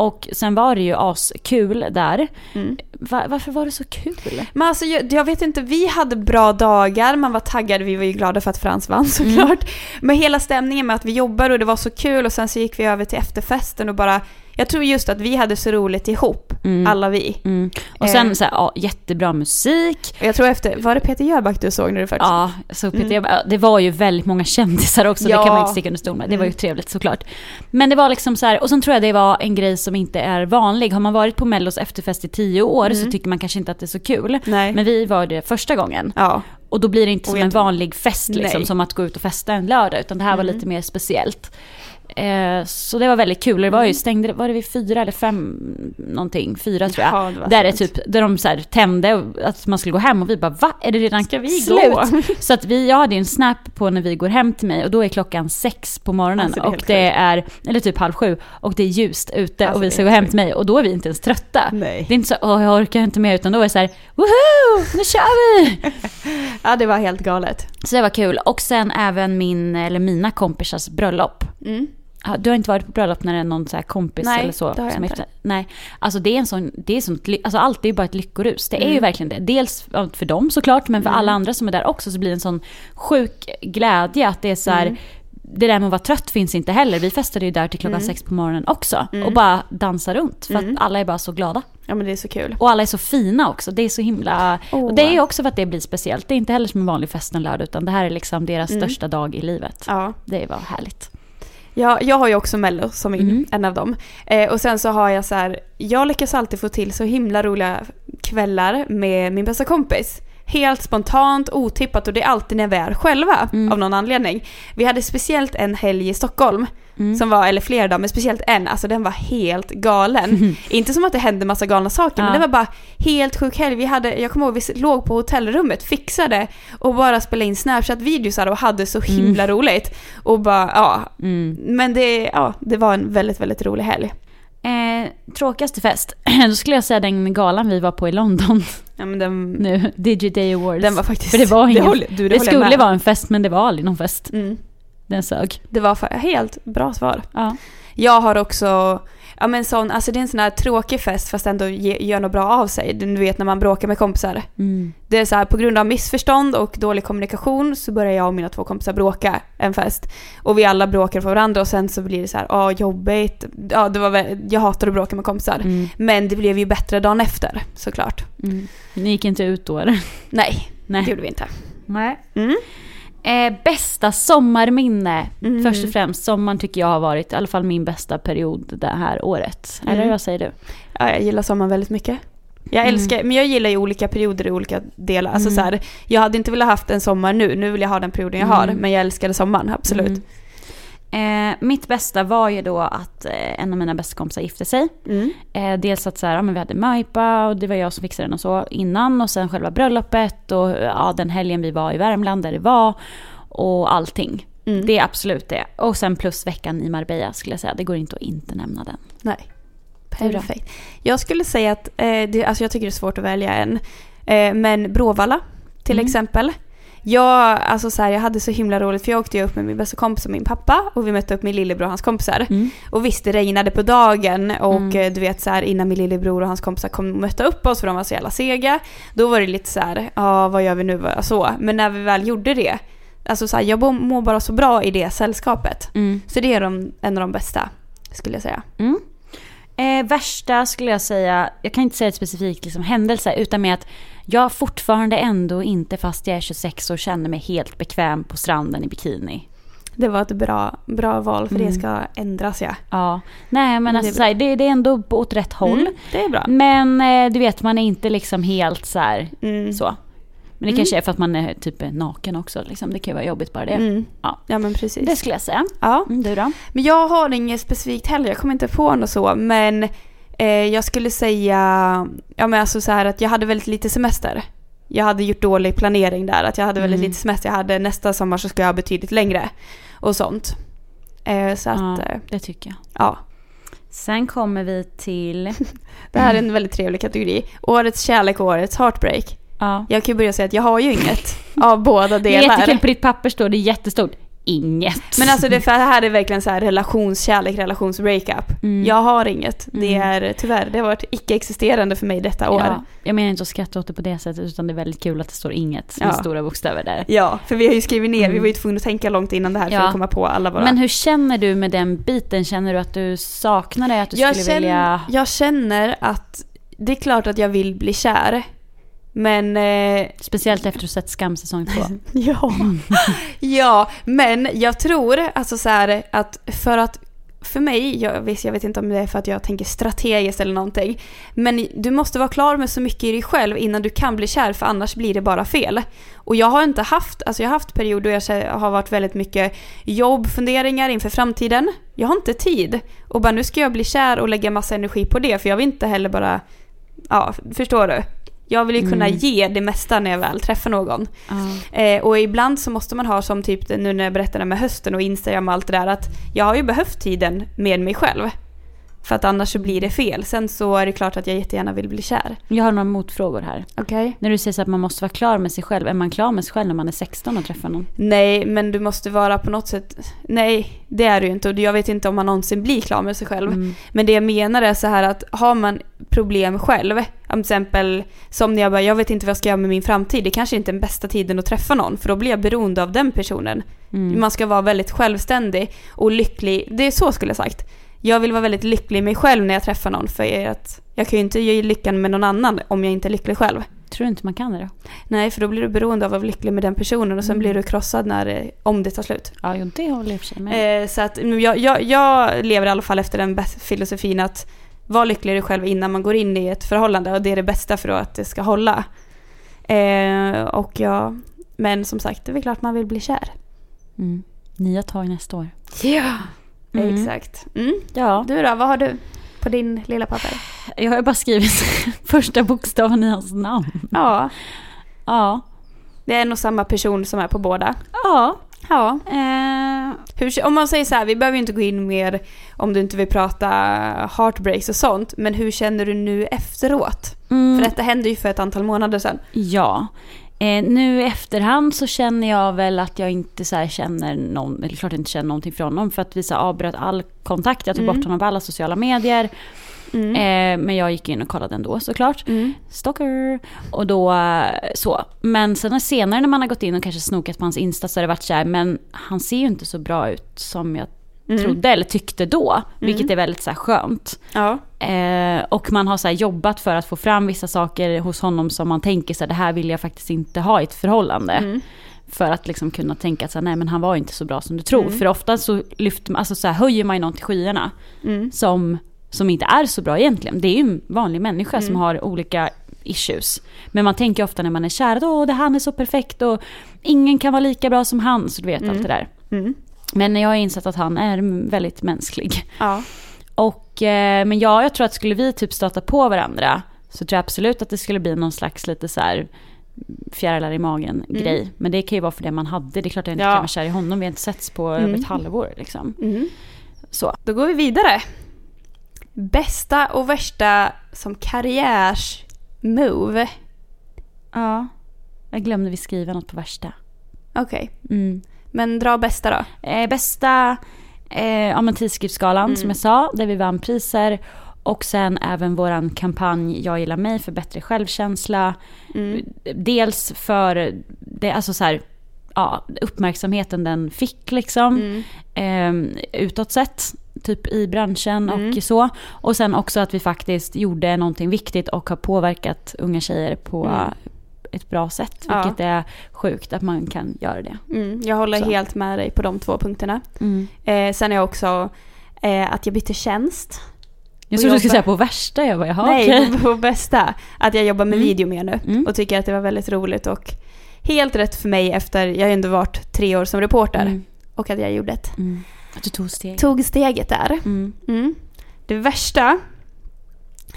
Och sen var det ju askul där. Mm. Va- varför var det så kul? Men alltså jag, jag vet inte, vi hade bra dagar, man var taggad, vi var ju glada för att Frans vann såklart. Men hela stämningen med att vi jobbade och det var så kul och sen så gick vi över till efterfesten och bara, jag tror just att vi hade så roligt ihop, Mm. alla vi. Mm. Och sen Eh. så här, ja, jättebra musik. Jag tror efter, var det Peter Jöback du såg när du faktiskt... Ja, så Peter, Mm. bara, det var ju väldigt många kändisar också, det Ja. kan man inte sticka under stol med. Det var ju Mm. trevligt såklart. Men det var liksom så här, och sen tror jag det var en grej som inte är vanlig. Har man varit på Mellos efterfest i tio år så Mm. tycker man kanske inte att det är så kul. Nej. Men vi var det första gången. Ja. Och då blir det inte som en vanlig fest liksom, Nej. som att gå ut och festa en lördag. Utan det här var Mm. lite mer speciellt. Eh, så det var väldigt kul. Det var Mm. ju stängde, var det vid fyra eller fem någonting? Fyra tror jag. Ja, det där är typ, där de så här tände att man skulle gå hem och vi bara va? Är det redan Ska vi slut? gå? Så att vi, jag hade ju en snap på när vi går hem till mig och då är klockan sex på morgonen Alltså, det och det är, eller typ halv sju och det är ljust ute Alltså, och vi ska gå hem till mig och då är vi inte ens trötta. Nej. Det är inte så åh jag orkar inte mer utan då är det så här woho, nu kör vi! Ja, det var helt galet. Så det var kul. Och sen även min, eller mina kompisars bröllop. Mm. Du har inte varit på bröllop när det är någon så kompis Nej, eller så? det har jag inte. Nej, alltså det är en sån, det är sånt, ly- alltså allt är ju bara ett lyckorus. Det är ju Mm. verkligen det. Dels för dem såklart, men för Mm. alla andra som är där också så blir det en sån sjuk glädje att det är så här, Mm. det där med att vara trött finns inte heller. Vi festade ju där till klockan Mm. sex på morgonen också. Mm. Och bara dansar runt. För att alla är bara så glada. Ja men det är så kul. Och alla är så fina också. Det är så himla... Åh. Och det är ju också för att det blir speciellt. Det är inte heller som en vanlig fest en lördag. Utan det här är liksom deras största dag i livet. Ja. Det var härligt. Jag, jag har ju också Mello som min, Mm. en av dem. Eh, och sen så har jag så här, jag lyckas alltid få till så himla roliga kvällar med min bästa kompis. Helt spontant, otippat och det är alltid när vi är själva Mm. av någon anledning. Vi hade speciellt en helg i Stockholm, Mm. som var, eller flera dagar, men speciellt en, alltså den var helt galen. Inte som att det hände massa galna saker, men Ja. det var bara helt sjuk helg. Vi hade, jag kommer ihåg, vi låg på hotellrummet, fixade och bara spelade in Snapchat-videosar och hade så himla roligt. Och bara, ja, Mm. men det, ja, det var en väldigt, väldigt rolig helg. Eh, tråkigaste fest? Då skulle jag säga den galan vi var på i London Ja, men den, nu. Digi Day Awards. den var faktiskt... För det var ingen... håller- du, det jag skulle med. vara en fest men det var aldrig någon fest. Mm, Den sög. det var fa- helt bra svar. Ja. Jag har också, ja men sån, alltså det är en sån här tråkig fest fast ändå ge, gör något bra av sig. Du vet när man bråkar med kompisar. Mm. Det är så här, på grund av missförstånd och dålig kommunikation så börjar jag och mina två kompisar bråka en fest. Och vi alla bråkar för varandra och sen så blir det så här, ja jobbigt. Ja, det var jag hatar att bråka med kompisar. Mm. Men det blev ju bättre dagen efter såklart. Mm. Ni gick inte ut då eller? Nej, Nej. det gjorde vi inte. Nej. Mm. Eh, bästa sommarminne. Mm. Först och främst, sommaren tycker jag har varit i alla fall min bästa period det här året. Eller Mm. vad säger du? Ja, jag gillar sommaren väldigt mycket. Jag Mm. älskar, men jag gillar ju olika perioder i olika delar. Alltså Mm. så här, jag hade inte velat haft en sommar nu, nu vill jag ha den perioden jag har. Mm. Men jag älskade sommaren, absolut. Eh, mitt bästa var ju då att eh, en av mina bästa kompisar gifte sig. Mm. Eh, dels att så här, ja, men vi hade möhippa och det var jag som fixade den och så innan. Och sen själva bröllopet och ja, den helgen vi var i Värmland där det var. Och allting. Mm. Det är absolut det. Och sen plus veckan i Marbella skulle jag säga. Det går inte att inte nämna den. Nej. Perfekt. Jag skulle säga att, eh, det, alltså jag tycker det är svårt att välja en. Eh, men Bråvalla till Mm. exempel. Jag, alltså så här, jag hade så himla roligt för jag åkte upp med min bästa kompis och min pappa och vi mötte upp min lillebror och hans kompisar. Mm. Och visst det regnade på dagen och Mm. eh, du vet så här innan min lillebror och hans kompisar kom och mötte upp oss för de var så jävla sega. Då var det lite så här, ja vad gör vi nu? Så. Men när vi väl gjorde det, alltså så här, jag mår bara så bra i det sällskapet. Mm. Så det är de, en av de bästa skulle jag säga. Mm. Eh, värsta skulle jag säga, jag kan inte säga ett specifikt liksom, händelse, utan med att jag fortfarande ändå inte, fast jag är 26 och känner mig helt bekväm på stranden i bikini. Det var ett bra, bra val för det Mm. ska ändras ja. Ja, nej men Men det alltså är så här, det, det är ändå åt rätt håll. Mm, det är bra. Men eh, du vet, man är inte liksom helt så här, Mm. så. Men det Mm. kanske är för att man är typ naken också. Liksom. Det kan ju vara jobbigt bara det. Mm. Ja. Ja men precis. Det skulle jag säga. Ja. Mm, du då? Men jag har inget specifikt heller, jag kommer inte på något så. Men jag skulle säga, ja men alltså så här att jag hade väldigt lite semester. Jag hade gjort dålig planering där, att jag hade väldigt Mm. lite semester. Jag hade nästa sommar så ska jag ha betydligt längre. Och sånt. Eh, så att, Ja, eh, det tycker jag. ja. Sen kommer vi till... Det här är en väldigt trevlig kategori. Årets kärlek och årets heartbreak. Ja. Jag kan ju börja säga att jag har ju inget av båda Det är delar. jättekul, på ditt papper står det jättestort. Inget. Men alltså det, för här är verkligen så här relationskärlek, relationsbreakup. Mm. Jag har inget. Det Mm. är tyvärr, det har varit icke-existerande för mig detta år. Ja, jag menar inte att skratta åt det på det sättet utan det är väldigt kul att det står inget med Ja. stora bokstäver där. Ja, för vi har ju skrivit ner, vi Mm. var ju tvungna att tänka långt innan det här för Ja. att komma på alla våra... Men hur känner du med den biten? Känner du att du saknar det? Att du jag, skulle känner, vilja... jag känner att det är klart att jag vill bli kär. Men eh, Speciellt efter att du sett Skam säsong två. Ja. ja, men jag tror alltså så här att för att för mig, jag, visst jag vet inte om det är för att jag tänker strategiskt eller någonting, men du måste vara klar med så mycket i dig själv innan du kan bli kär för annars blir det bara fel. Och jag har inte haft, alltså jag har haft perioder då jag har varit väldigt mycket jobbfunderingar inför framtiden. Jag har inte tid. Och bara nu ska jag bli kär och lägga massa energi på det för jag vill inte heller bara, ja förstår du? Jag vill ju kunna Mm. ge det mesta när jag väl träffar någon. Ja. Eh, och ibland så måste man ha som typ nu när jag berättade med hösten och Instagram och allt det där att jag har ju behövt tiden med mig själv. För att annars så blir det fel. Sen så är det klart att jag jättegärna vill bli kär. Jag har några motfrågor här. Okej. När du säger så att man måste vara klar med sig själv, är man klar med sig själv när man är 16 och träffar någon? Nej, men du måste vara på något sätt... Nej, det är du ju inte. Och jag vet inte om man någonsin blir klar med sig själv. Mm. Men det jag menar är så här att har man problem själv, om till exempel som när jag bara, jag vet inte vad jag ska göra med min framtid, det kanske inte är den bästa tiden att träffa någon, för då blir jag beroende av den personen. Mm. Man ska vara väldigt självständig och lycklig, det är så skulle jag sagt. Jag vill vara väldigt lycklig i mig själv när jag träffar någon, för att jag kan ju inte ge lyckan med någon annan om jag inte är lycklig själv. Tror du inte man kan det då? Nej, för då blir du beroende av att vara lycklig med den personen och sen Mm. blir du krossad när, det- om det tar slut. Ja, det håller jag i och för sig med. Eh, så att mm, jag, jag, jag lever i alla fall efter den filosofin att vara lycklig i dig själv innan man går in i ett förhållande och det är det bästa för att det ska hålla. Eh, och ja, men som sagt, det är väl klart man vill bli kär. Mm. Nya tag nästa år. Ja, Mm. exakt. Mm. Ja, Du då, vad har du på din lilla papper? jag har bara skrivit första bokstaven i hans namn. Ja, Ja. det är nog samma person som är på båda. Ja. Ja. Eh, Hur, om man säger så här, vi behöver ju inte gå in mer om du inte vill prata heartbreaks och sånt, men hur känner du nu efteråt? mm, För detta hände ju för ett antal månader sedan. Ja. Eh, nu i efterhand så känner jag väl att jag inte så känner någon, eller klart inte känner någonting från honom för att vi så avbröt all kontakt. Jag tog Mm. bort honom på alla sociala medier. Mm. Eh, men jag gick in och kollade ändå såklart. Mm. Stalker. Och då eh, så. Men sen senare när man har gått in och kanske snokat på hans Insta så har det varit så här, men han ser ju inte så bra ut som jag Mm. trodde eller tyckte då. Vilket är väldigt så här skönt. Ja. Eh, och man har så här jobbat för att få fram vissa saker hos honom som man tänker så här, det här vill jag faktiskt inte ha i ett förhållande. Mm. För att liksom kunna tänka att nej men han var inte så bra som du tror. Mm. För ofta så, lyfter man, alltså så här, höjer man ju någon till skyarna Mm. som, som inte är så bra egentligen. Det är ju en vanlig människa Mm. som har olika issues. Men man tänker ofta när man är kär att åh, det han är så perfekt och ingen kan vara lika bra som han. Så du vet Mm. allt det där. Mm. Men jag har insett att han är väldigt mänsklig. Ja. Och, eh, men ja, jag tror att skulle vi typ stöta på varandra så tror jag absolut att det skulle bli någon slags lite så här fjärilar i magen Mm. grej. Men det kan ju vara för det man hade. Det är klart att jag inte Ja. kan vara kär i honom. Vi har inte setts på över Mm. ett halvår liksom. Mm. Så. Då går vi vidare. Bästa och värsta som karriärs-move. Ja. Jag glömde vi skriva något på värsta. Okej, Mm. Men dra bästa då. Eh, bästa, eh, ja men tidskriftsgalan Mm. som jag sa, där vi vann priser. Och sen även våran kampanj Jag gillar mig för bättre självkänsla. Mm. Dels för det, alltså så här, ja, uppmärksamheten den fick liksom. Mm. eh, utåt sett, typ i branschen Mm. och så. Och sen också att vi faktiskt gjorde någonting viktigt och har påverkat unga tjejer på Mm. Ett bra sätt. Ja. Vilket är sjukt att man kan göra det. Mm. Jag håller Så. helt med dig på de två punkterna. Mm. Eh, sen är jag också eh, att jag bytte tjänst. Jag trodde du skulle säga på värsta, jag bara jaha Nej, okej. på, på bästa. Att jag jobbar med Mm. video mer nu Mm. och tycker att det var väldigt roligt och helt rätt för mig efter, jag har ändå varit tre år som reporter Mm. och att jag gjorde ett, Mm. Att du tog steg. tog steget där. Mm. Det värsta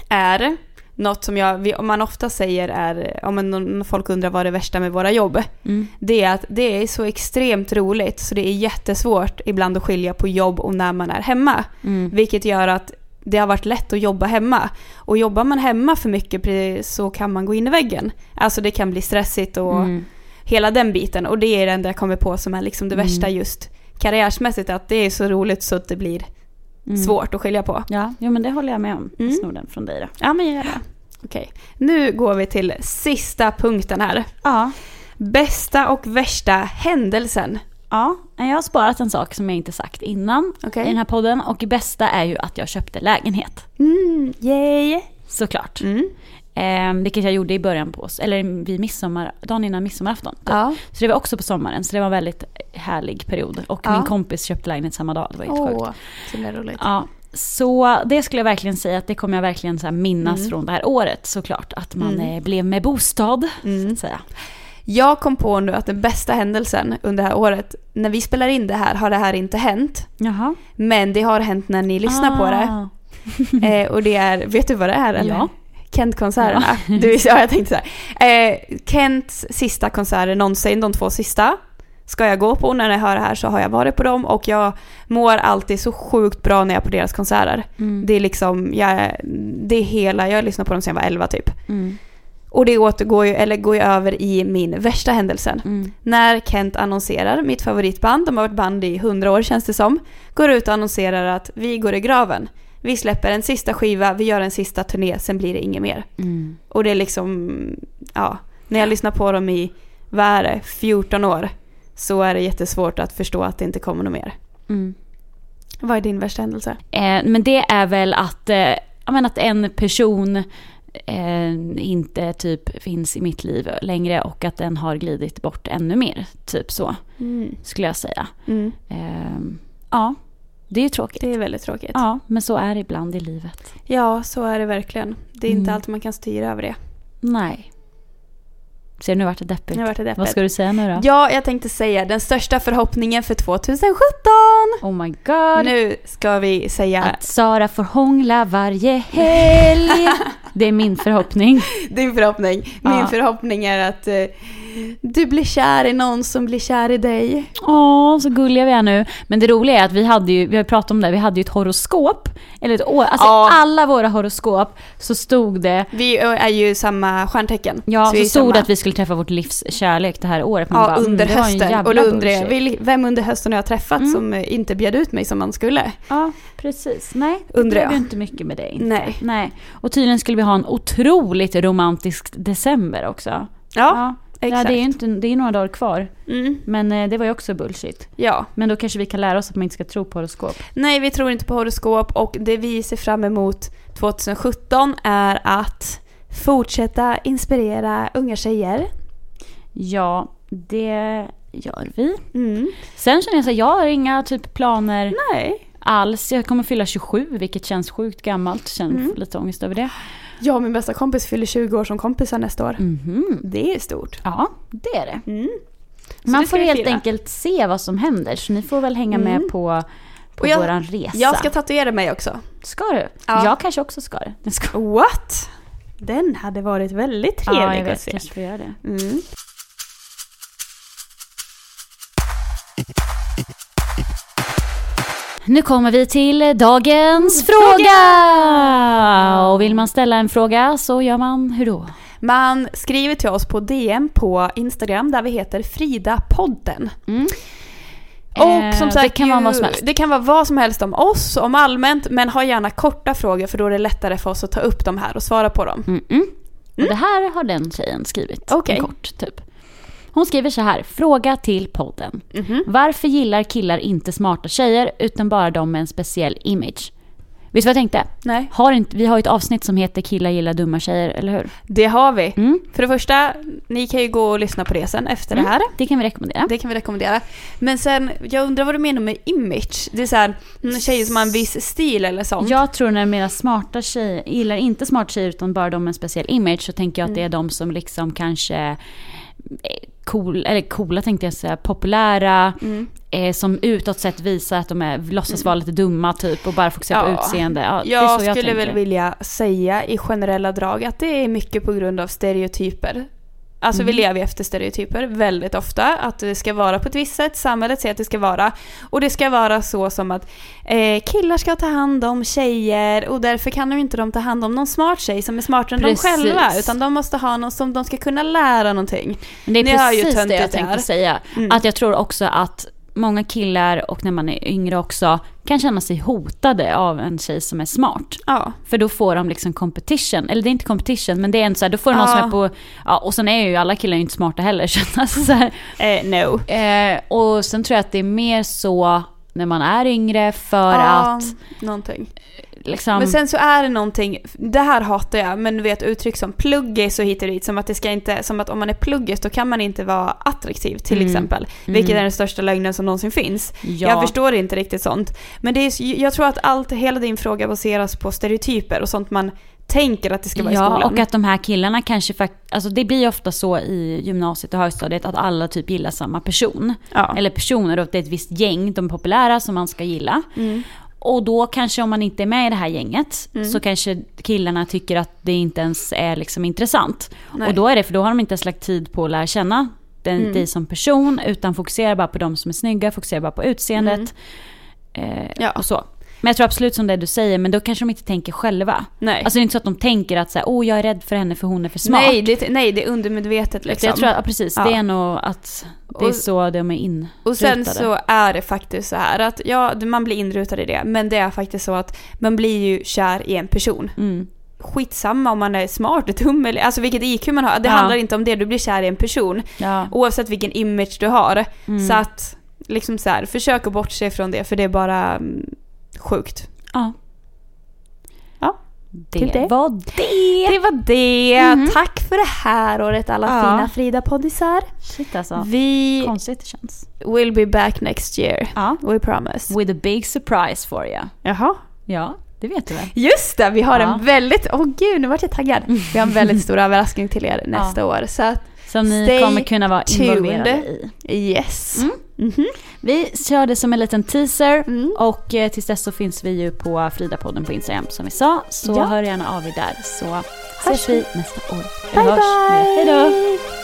är något som jag, man ofta säger är, om folk undrar vad det värsta med våra jobb, Mm. det är att det är så extremt roligt så det är jättesvårt ibland att skilja på jobb och när man är hemma. Mm. Vilket gör att det har varit lätt att jobba hemma. Och jobbar man hemma för mycket så kan man gå in i väggen. Alltså det kan bli stressigt och Mm. hela den biten. Och det är det enda jag kommer på som är liksom det Mm. värsta just karriärsmässigt. Att det är så roligt så att det blir Mm. svårt att skilja på. Ja, jo, men det håller jag med om. Mm. Snor den från dig då. Ja men gör det. Okej. Nu går vi till sista punkten här. Ja. Bästa och värsta händelsen. Ja, jag har sparat en sak som jag inte sagt innan Okej. i den här podden. Och bästa är ju att jag köpte lägenhet. Mm, yay! Såklart. Mm. Eh, vilket jag gjorde i början på, eller vid midsommar, dagen innan midsommarafton. typ. Ja. Så det var också på sommaren, så det var en väldigt härlig period. Och Ja. min kompis köpte lägenhet samma dag, det var helt sjukt. Åh, så roligt. Ja, så det skulle jag verkligen säga att det kommer jag verkligen så minnas Mm. från det här året såklart. Att man Mm. eh, blev med bostad, så Mm. att säga. Jag kom på nu att den bästa händelsen under det här året, när vi spelar in det här har det här inte hänt. Jaha. Men det har hänt när ni lyssnar på det. Ah. Eh, och det är, vet du vad det är eller? Ja. Kent-konserterna. Du, ja, jag tänkte så. Eh, Kents sista konserter någonsin, de två sista. ska jag gå på när jag hör det här så har jag varit på dem och jag mår alltid så sjukt bra när jag är på deras konserter. Mm. Det är liksom, jag, det är hela, jag lyssnar på dem sedan jag var 11 typ. Mm. Och det återgår ju, eller går ju över i min värsta händelsen. Mm. När Kent annonserar, mitt favoritband, de har varit band i 100 år känns det som, går ut och annonserar att vi går i graven. Vi släpper en sista skiva, vi gör en sista turné, sen blir det inget mer. Mm. Och det är liksom, ja, när jag lyssnar på dem i, vad är det, 14 år, så är det jättesvårt att förstå att det inte kommer något mer. Mm. Vad är din värsta händelse? Eh, men det är väl att, eh, menar att en person eh, inte typ finns i mitt liv längre och att den har glidit bort ännu mer. Typ så, skulle jag säga. Mm. Eh, ja, det är ju tråkigt. Det är väldigt tråkigt. Ja, men så är det ibland i livet. Ja, så är det verkligen. Det är inte Mm. alltid man kan styra över det. Nej. Ser nu vart det deppigt. Nu vart det deppigt. Vad ska du säga nu då? Ja, jag tänkte säga den största förhoppningen för 2017. Oh my god. Nu ska vi säga Att Sara får hångla varje helg. det är min förhoppning. din förhoppning. Min Ja. förhoppning är att eh, du blir kär i någon som blir kär i dig. Åh, så gulliga vi är nu. Men det roliga är att vi hade ju, vi har pratat om det, vi hade ju ett horoskop. Eller ett år, alltså Ja. alla våra horoskop så stod det, Vi är ju samma stjärntecken. ja är så stod det att vi skulle träffa vårt livs kärlek det här året. Man Ja, bara, mm, under det hösten. Och då undrar jag, vem under hösten har jag träffat Mm. som eh, inte bjöd ut mig som man skulle? Ja, precis. Nej, det Undrar blev jag. ju inte mycket med det. Inte. Nej. Nej. Och tydligen skulle vi ha en otroligt romantisk december också. Ja, ja exakt. det är inte, det är några dagar kvar. Mm, Men eh, det var ju också bullshit. ja. Men då kanske vi kan lära oss att man inte ska tro på horoskop. Nej, vi tror inte på horoskop och det vi ser fram emot 2017 är att fortsätta inspirera unga tjejer. Ja, det gör vi. Mm. Sen känner jag så jag har inga typ planer Nej. alls. Jag kommer fylla 27, vilket känns sjukt gammalt. Känner Mm. lite ångest över det. Jag och min bästa kompis fyller 20 år som kompisar nästa år. Mhm. Det är stort. Ja, det är det. Mm. Man får helt fira. enkelt se vad som händer. Så ni får väl hänga med Mm. på, på Och jag- våran resa. Jag ska tatuera mig också. Ska du? Ja. Jag kanske också ska det. What? Den hade varit väldigt trevlig Ja, jag att vet. se. Kanske får göra det. Nu kommer vi till dagens fråga! Och vill man ställa en fråga så gör man hur då? Man skriver till oss på DM på Instagram där vi heter Frida-podden. Mm. Och Eh, som det sagt, kan ju, vara vad som helst. det kan vara vad som helst om oss, om allmänt, men ha gärna korta frågor för då är det lättare för oss att ta upp dem här och svara på dem. Mm-mm. Och det här har den tjejen skrivit. En kort typ. Hon skriver så här. Fråga till podden. Mhm. Varför gillar killar inte smarta tjejer utan bara de med en speciell image? Du vad jag tänkte? Nej. Har inte, vi har ju ett avsnitt som heter Killar gillar dumma tjejer, eller hur? Det har vi. Mm. För det första, ni kan ju gå och lyssna på det sen efter Mm. det här. Det kan vi rekommendera. Det kan vi rekommendera. Men sen, jag undrar vad du menar med image? Det är såhär, tjejer som har en viss stil eller sånt. Jag tror när jag menar smarta tjejer, gillar inte smarta tjejer utan bara de med en speciell image så tänker jag att det är de som liksom kanske cool, eller coola tänkte jag säga, populära, Mm. eh, som utåt sett visar att de är, låtsas vara lite dumma typ och bara fokuserar på Ja. utseende. Ja, jag skulle tänker. väl vilja säga i generella drag att det är mycket på grund av stereotyper. Alltså vi Mhm. lever efter stereotyper väldigt ofta. Att det ska vara på ett visst sätt, samhället säger att det ska vara. Och det ska vara så som att eh, killar ska ta hand om tjejer och därför kan de inte de ta hand om någon smart tjej som är smartare än Precis. de själva. Utan de måste ha någon som de ska kunna lära någonting. Men det är Ni hör ju precis det jag tänkte här. säga. Mm. Att jag tror också att många killar och när man är yngre också kan känna sig hotade av en tjej som är smart. Ja. För då får de liksom competition, eller det är inte competition men det är en så här, då får de någon Ja. som är på, ja och sen är ju alla killar ju inte smarta heller så, alltså, så här, Eh, no. eh, Och sen tror jag att det är mer så när man är yngre för ja, att någonting. Liksom... Men sen så är det någonting, det här hatar jag, men du vet uttryck som pluggis och hit och dit, som att det ska inte, som att om man är pluggis då kan man inte vara attraktiv till Mm. exempel. Vilket är den största lögnen som någonsin finns. ja. Jag förstår inte riktigt sånt. Men det är, jag tror att allt, hela din fråga baseras på stereotyper och sånt man tänker att det ska vara i Ja, skolan. och att de här killarna kanske faktiskt, alltså det blir ofta så i gymnasiet och högstadiet att alla typ gillar samma person. ja. Eller personer, och det är ett visst gäng, de är populära som man ska gilla. Mm. Och då kanske om man inte är med i det här gänget Mm. så kanske killarna tycker att det inte ens är liksom intressant. Nej. Och då är det, för då har de inte ens lagt tid på att lära känna den, Mm. dig som person utan fokuserar bara på de som är snygga, fokuserar bara på utseendet. Eh, Mm. Ja. Och så. Men jag tror absolut som det du säger, men då kanske de inte tänker själva. Nej. Alltså det är inte så att de tänker att så här, oh, jag är rädd för henne för hon är för smart. nej, det, nej, det är undermedvetet liksom. jag tror att, ja, precis, Ja. det är nog att det är Och- så de är in. Och sen så är det faktiskt så här att ja, man blir inrutad i det. Men det är faktiskt så att man blir ju kär i en person. Mm. Skitsamma om man är smart, dum eller alltså vilket IQ man har. Det Ja. handlar inte om det, du blir kär i en person. Ja. Oavsett vilken image du har. Mm. Så att liksom så här, försök att bortse från det för det är bara mm, sjukt. ja. Ja, Det, det. var det. Det var det. Mhm. Tack för det här året alla Ja. fina Frida-poddisar. Shit alltså. Vi Konstigt det känns. will be back next year. Ja. We promise. With a big surprise for you. Jaha. Ja, det vet du väl? Just det, vi har Ja. en väldigt, åh gud nu vart jag taggad. Vi har en väldigt stor överraskning till er nästa år. Så att, Som ni Stay kommer kunna vara involverade tuned. i. yes. Mm. Mhm. Vi kör det som en liten teaser Mm. och eh, tills dess så finns vi ju på Fridapodden på Instagram som vi sa. Så Ja. hör gärna av er där så Hörs ses vi nästa år. Bye Eller hörs. bye! Hej då!